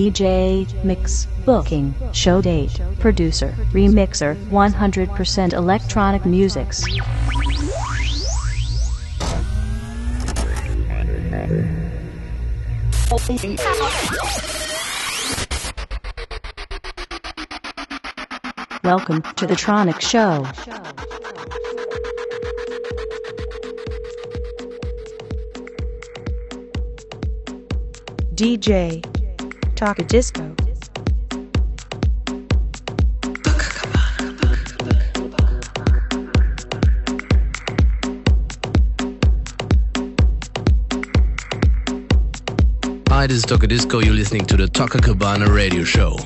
DJ, mix, booking, show date, producer, remixer, 100% electronic musics. Welcome to the Tronic Show. DJ Taka Disco. Hi, this is Toka Disco. You're listening to the Taka Cabana radio show.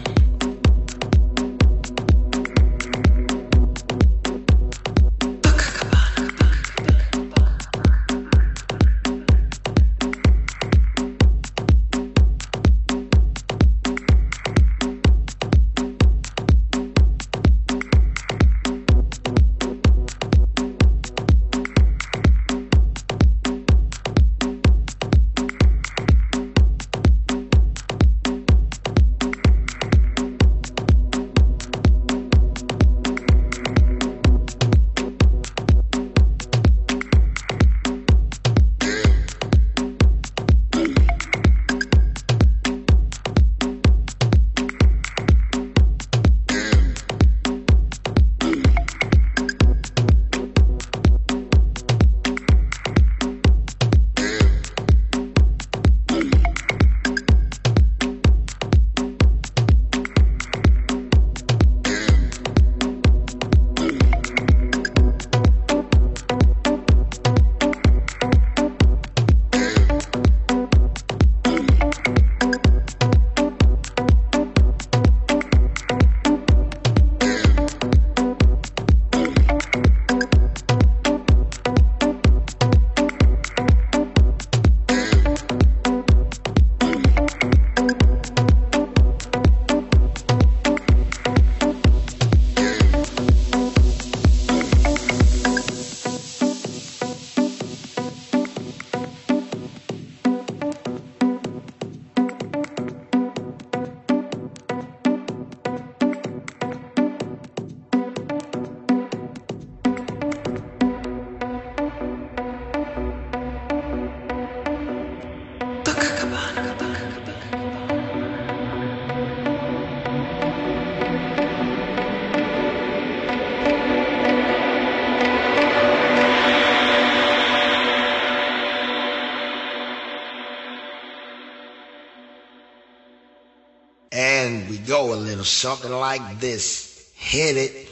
Go a something like this. Hit it.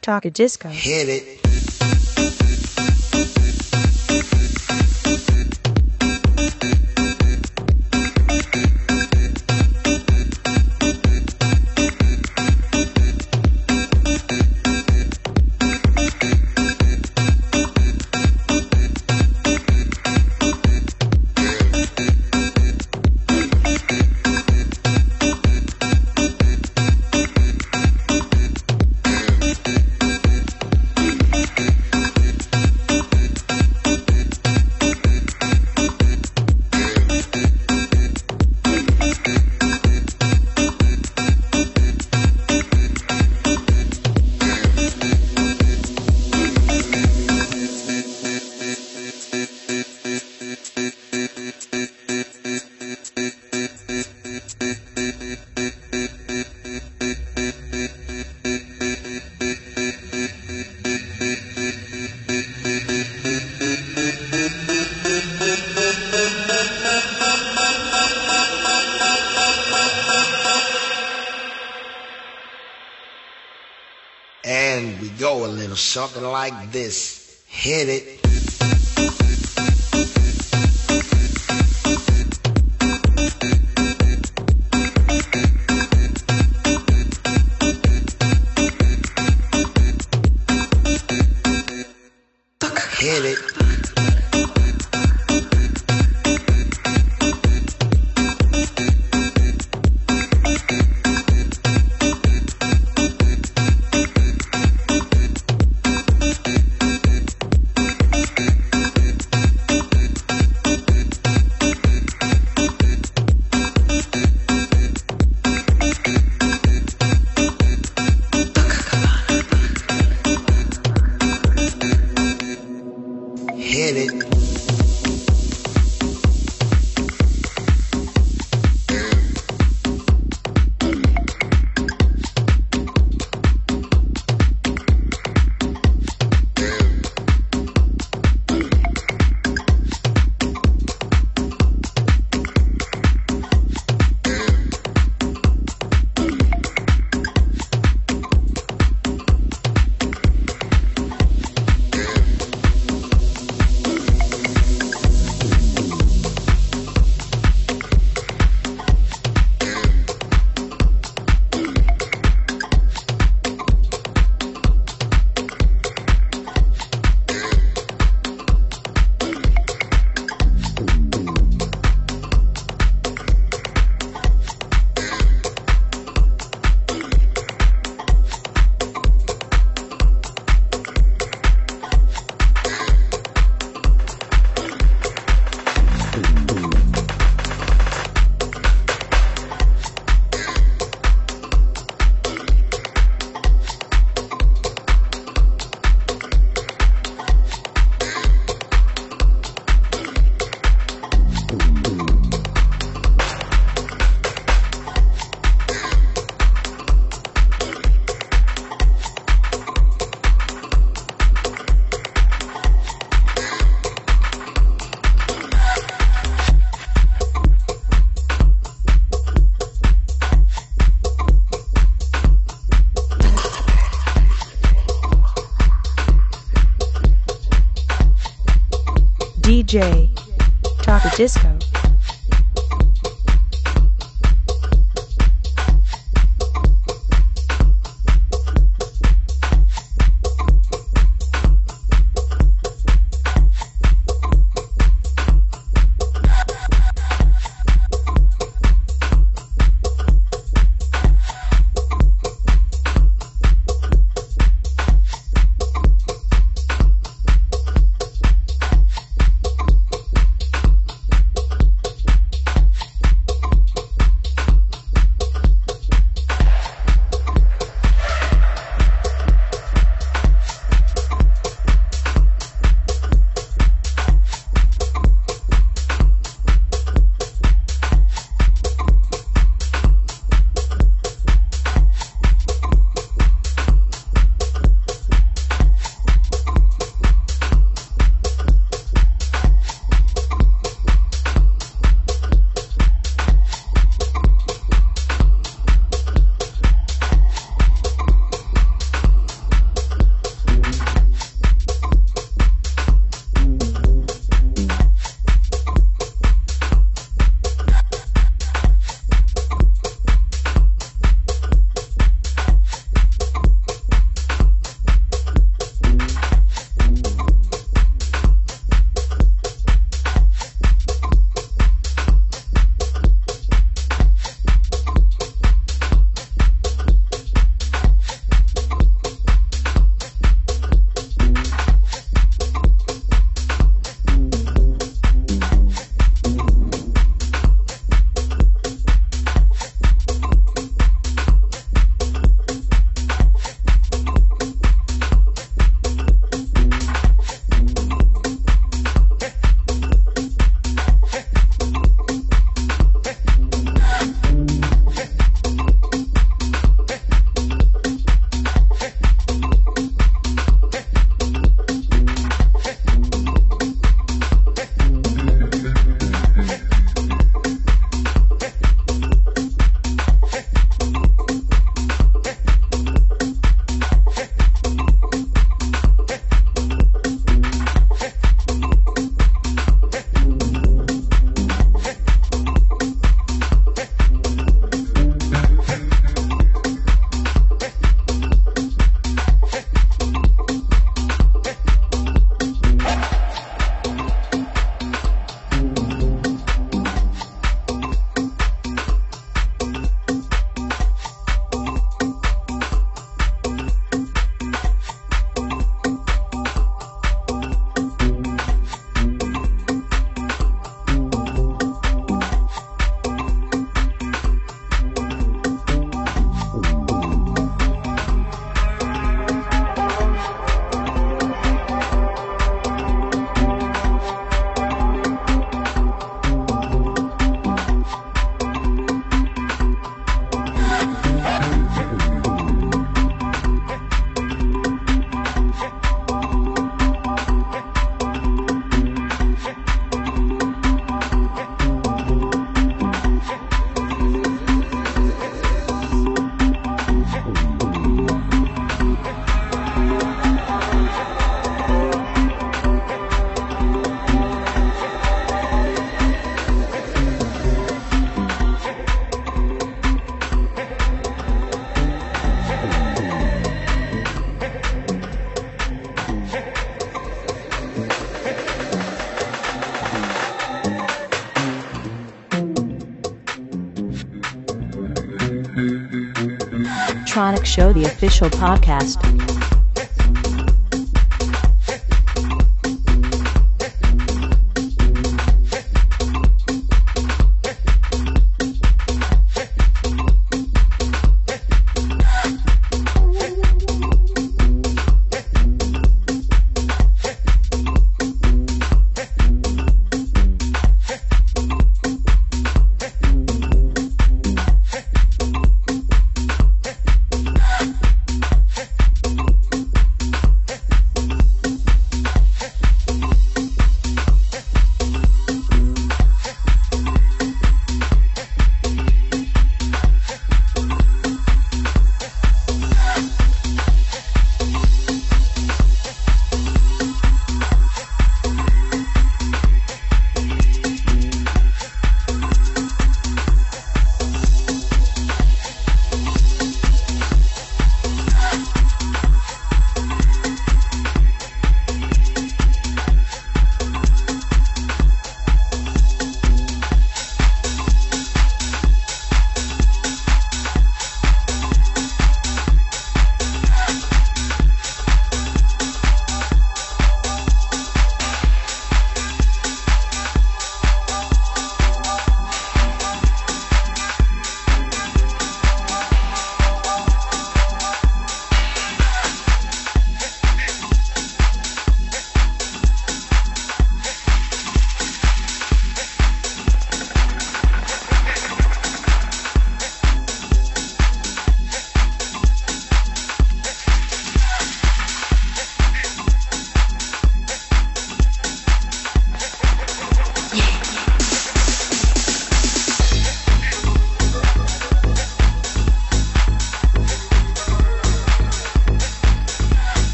Taka Disco. Hit it. Something like this. Hit it. DJ Tronic Show, the official podcast.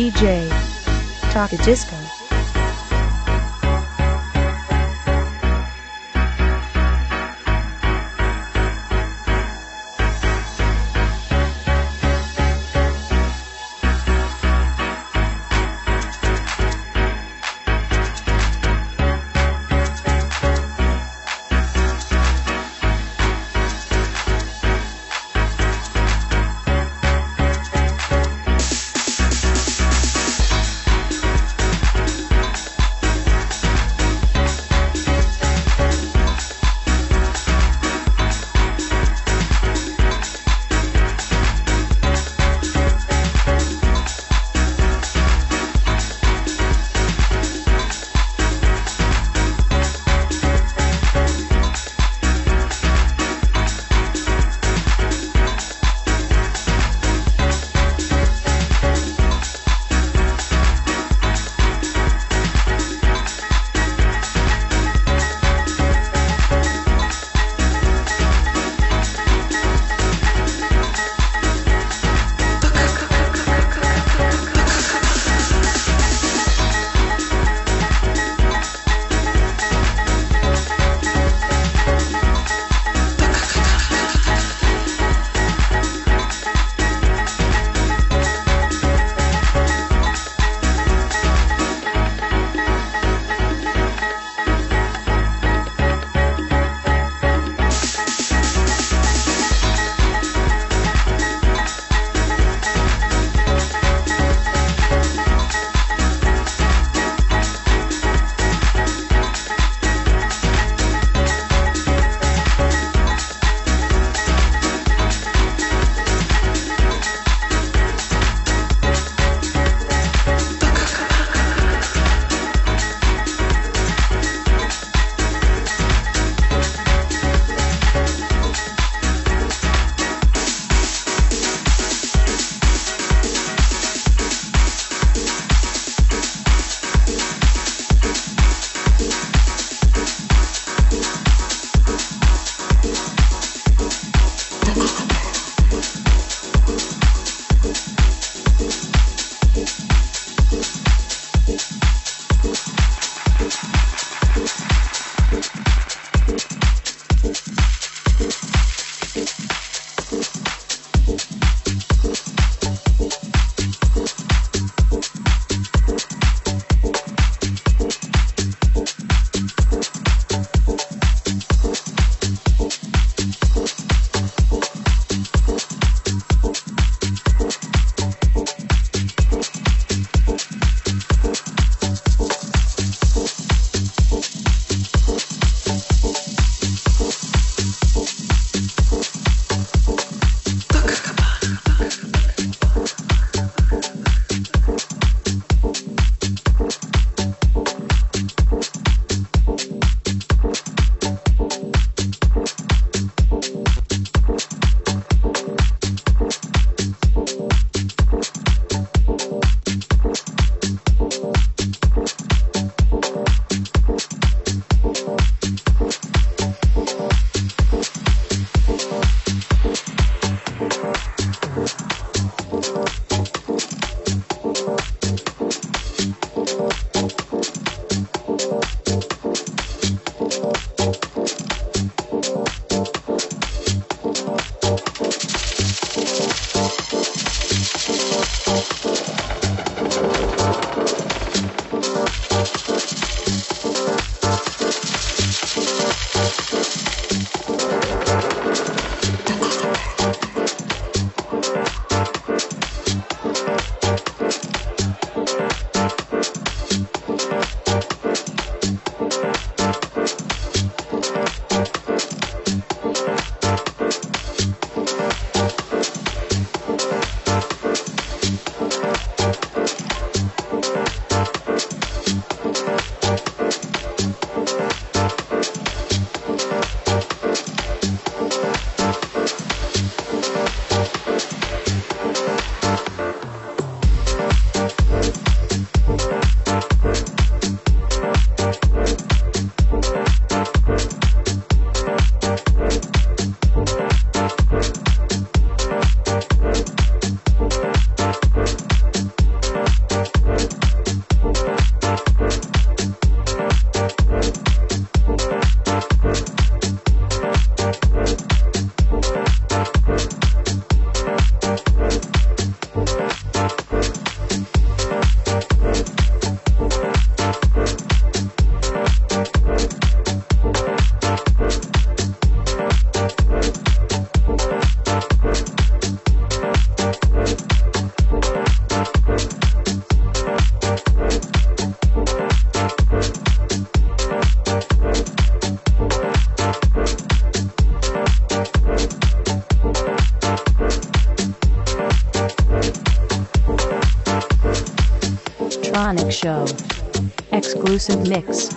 DJ talk Disco. Sonic Show. Exclusive mix.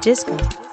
Disco.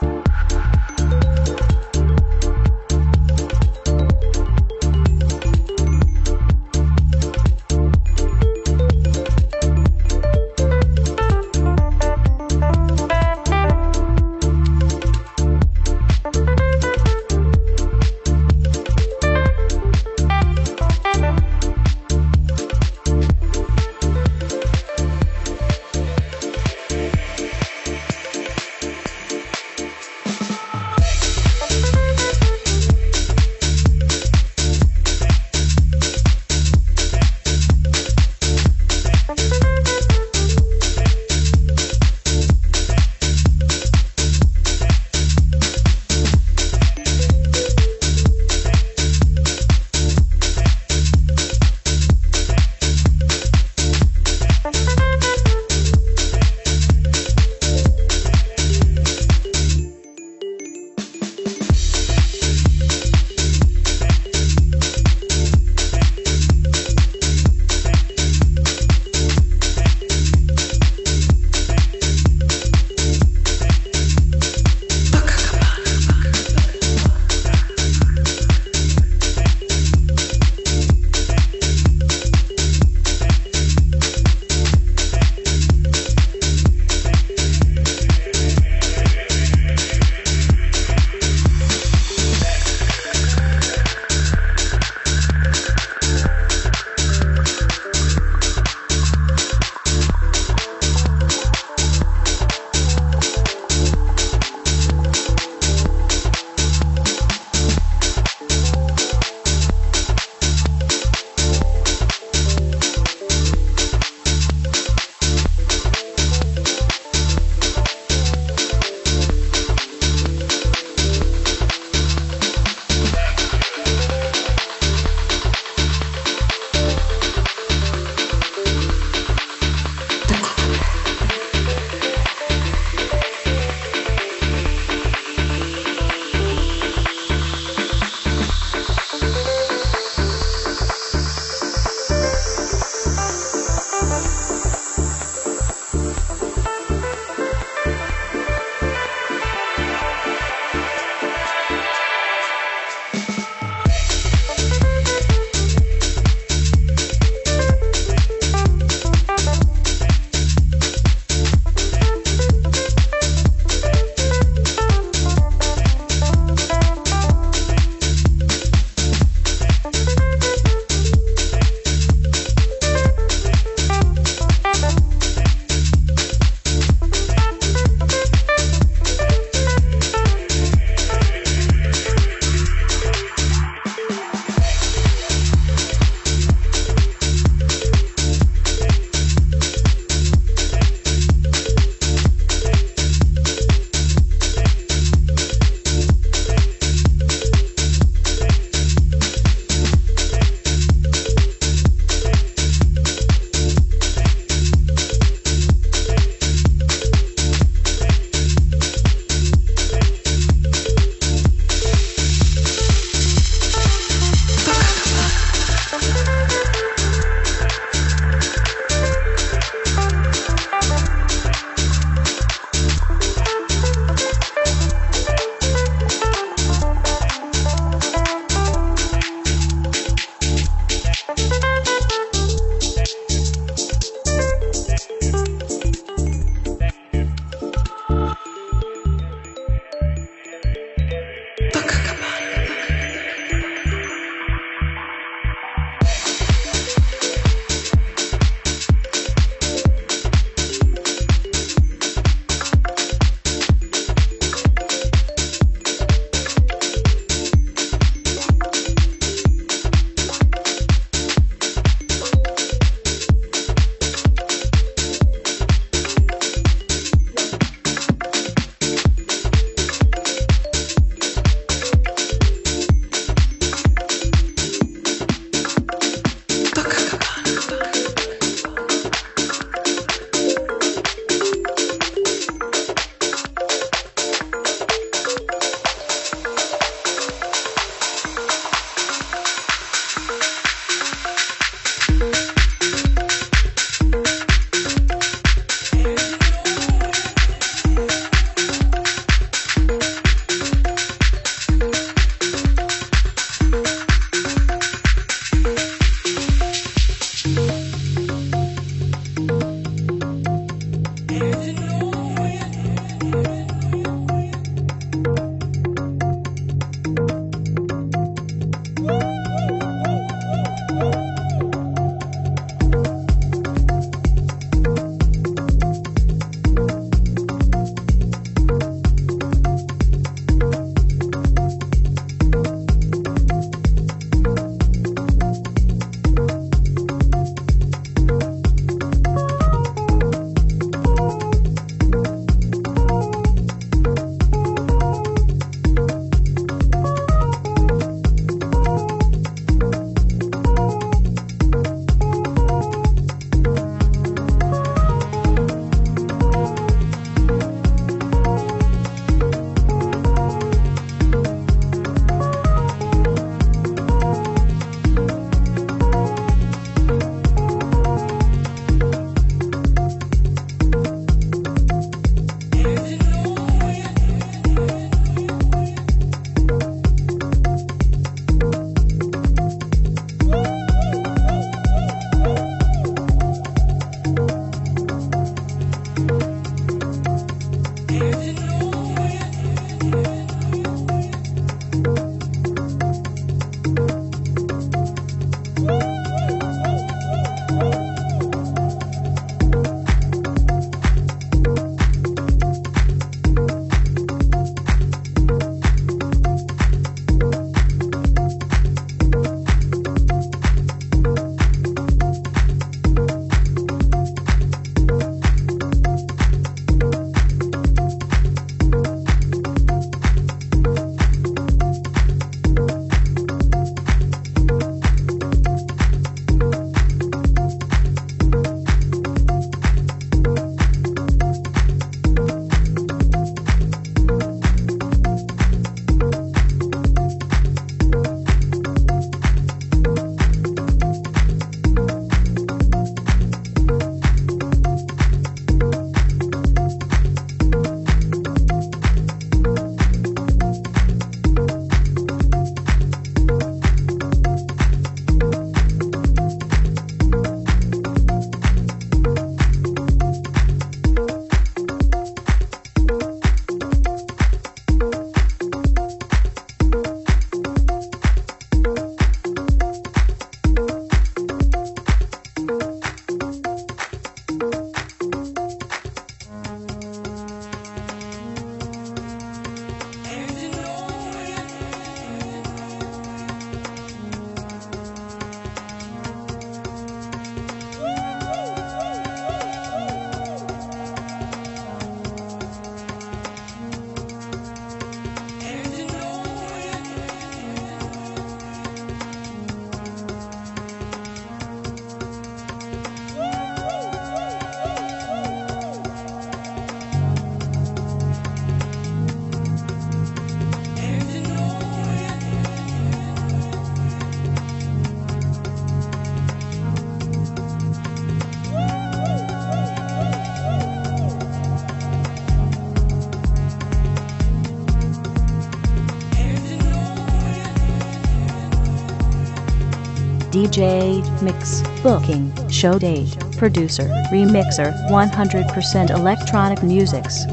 DJ, mix, booking, show date, producer, remixer, 100% electronic musics.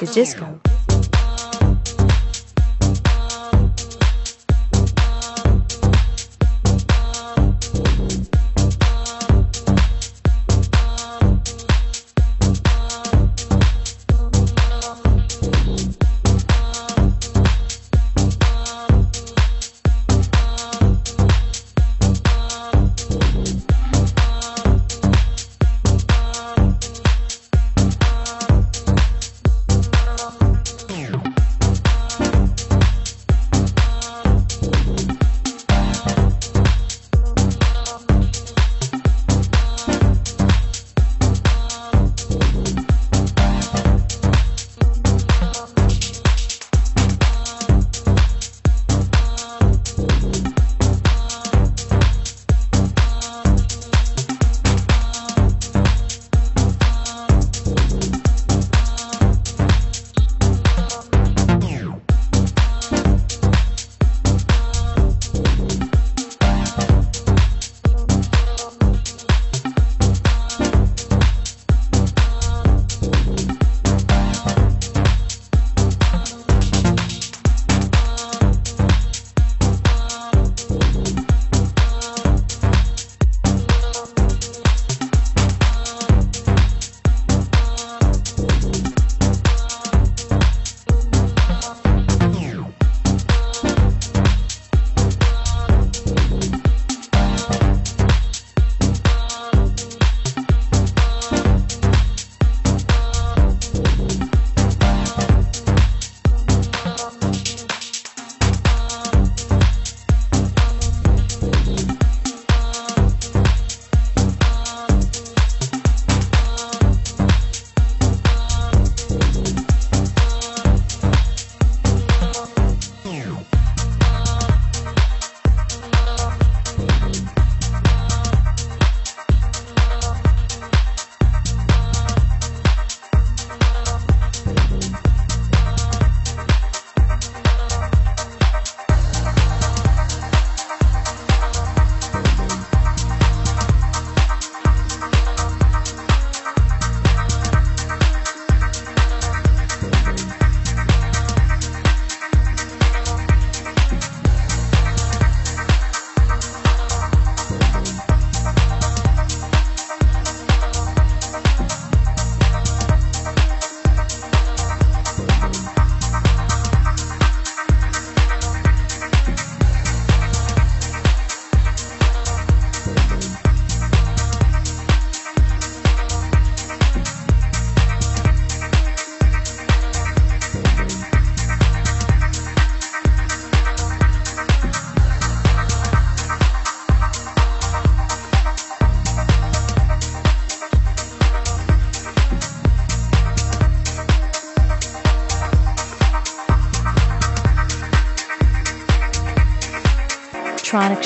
Is just.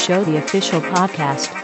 Show, the official podcast.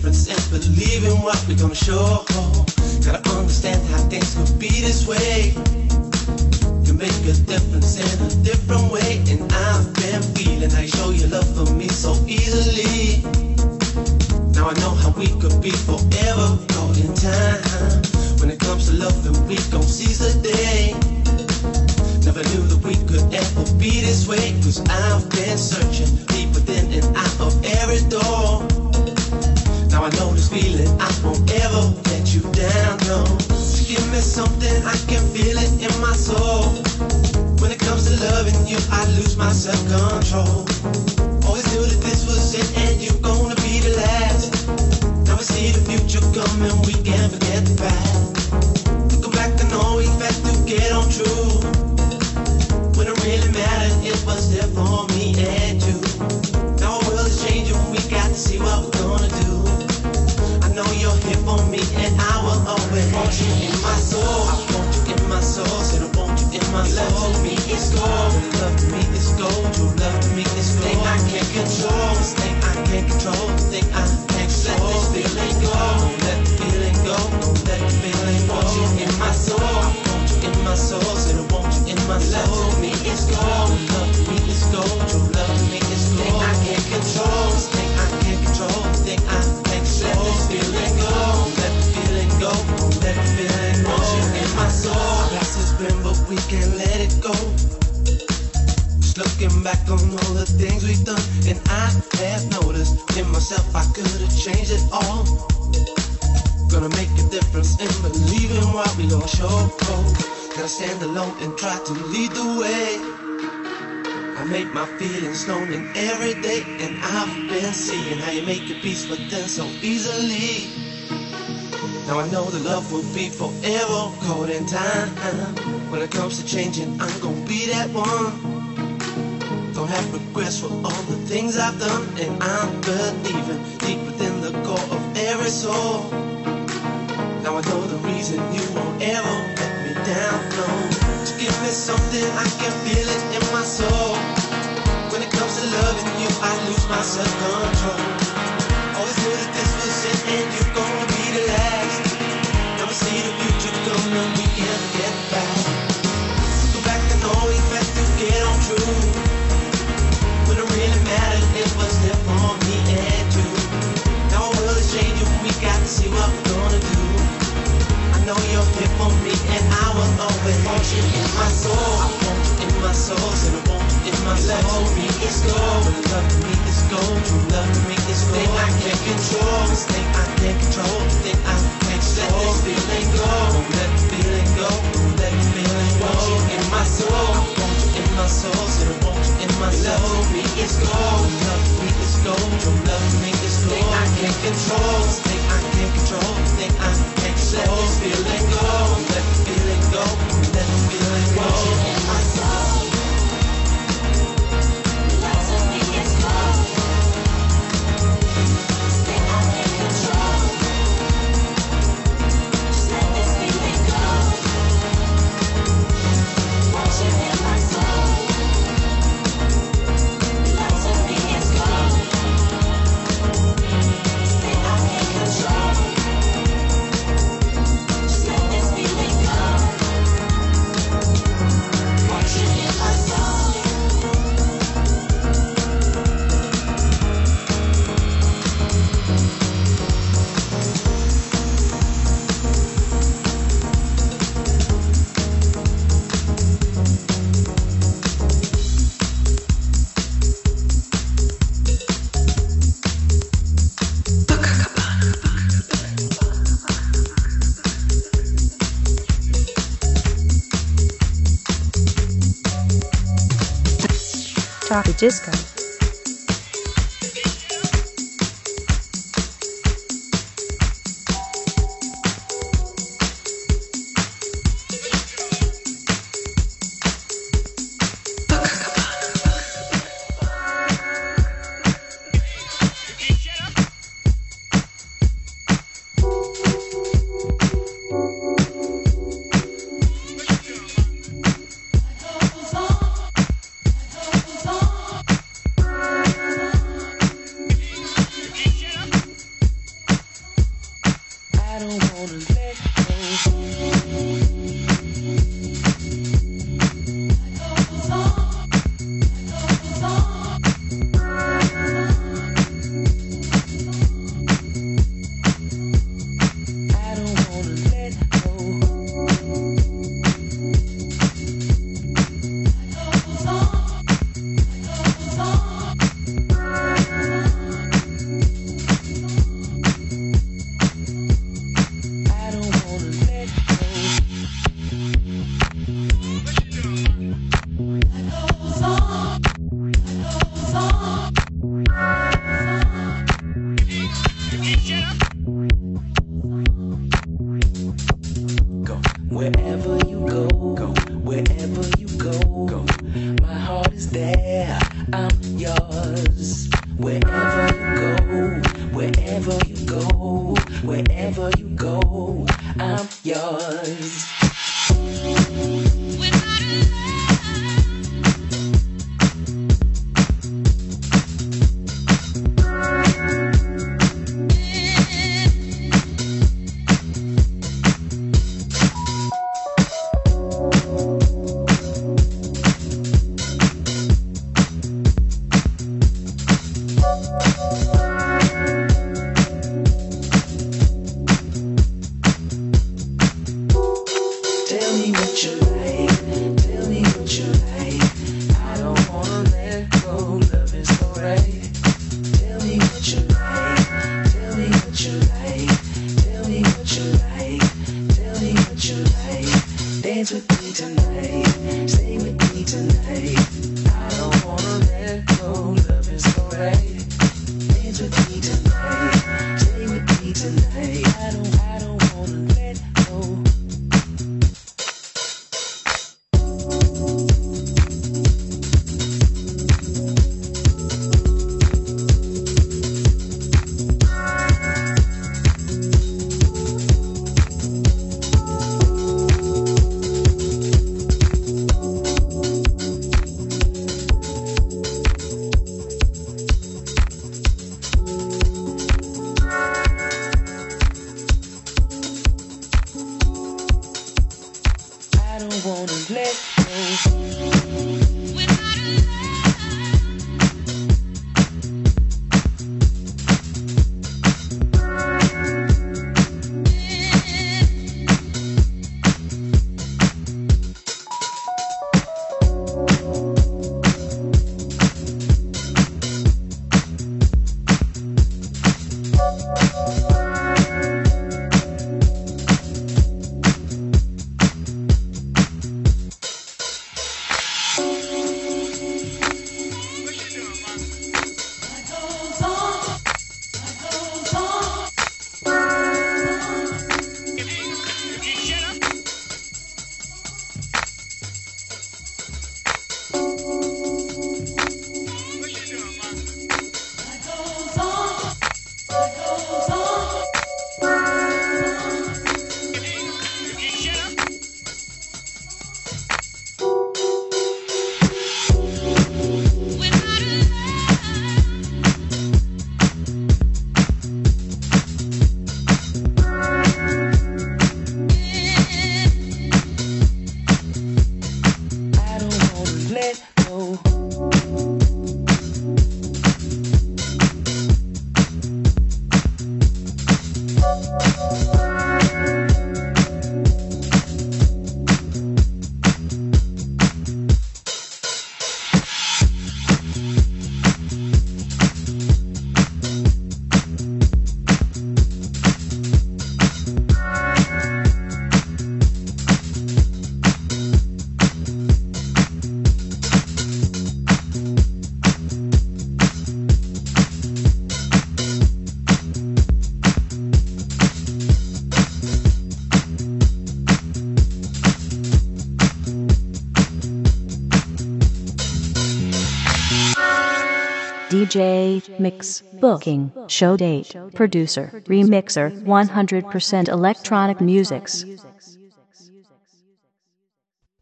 Difference and believe in what we're gonna show. Gotta understand how things could be this way. Can make a difference in a different way, and I've been feeling how you show your love for me so easily. Now I know how we could be forever caught in time. When it comes to loving, we gon' seize the day. Never knew that we could ever be this way. Cause I've been searching deep within and out of every door. Now I know this feeling, I won't ever let you down, no. So give me something, I can feel it in my soul. When it comes to loving you, I lose my self-control. Always knew that this was it and you're gonna be the last. Now we see the future coming, we can't forget the past. Looking back, I know we had to get on true. When it really mattered, it was there for me and you. Now our world is changing, we got to see what we're gonna do. Know you're here for me and I will always want you in my soul. I want you in my soul, said I want you in my soul. Love me is gold, love to me is gold, true love to me is gold. Thing I can't control, this thing I can't control, this thing I can't control. Let this feeling go, let the feeling go, let the feeling go. Want you in my soul, in my soul, said I want you in my soul. Love to me is gold, love to me is gold, true love to me is gold. Thing I can't control, this thing I can't control, this thing I can't control. Let this feeling go, let the feeling go, let the feeling go. Want you in my soul, past has been, but we can't let it go. Just looking back on all the things we've done, and I have noticed in myself I could have changed it all. Gonna make a difference in what we gonna show. Gotta stand alone and try to lead the way. I make my feelings known in every day, and I've been seeing how you make your peace with them so easily. Now I know the love will be forever caught in time. When it comes to changing, I'm gonna be that one. Don't have regrets for all the things I've done, and I'm believing deep within the core of every soul. Now I know the reason you won't ever let me down, no. To give me something, I can feel it in my soul. When it comes to loving you, I lose my self-control. Always knew that this was it, and you're gonna be the last. Now we see the future coming, we can't get back. Go back, I know we had to get on true. When it really mattered, it was there for me and you. Now our world is changing, we got to see what we're gonna do. Know you're here for me, and I will always want you in my soul. I want you in my soul, and I want you in my soul. Love me is gold, love me is gold. True love me is gold. Thing I can't control, this thing I can't control, thing I can't. Let this feeling go, let the feeling go, let the feeling go. Want you in my soul, I want you in my soul, and I want you in my soul. Love me is gold, love I can't control, this I can't control, this thing I can't. Let this feeling go, let the feeling go, let the feeling go. Chaka Mix, booking, show date, producer, remixer, 100% electronic musics.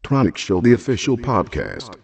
Tronic Show, the official podcast.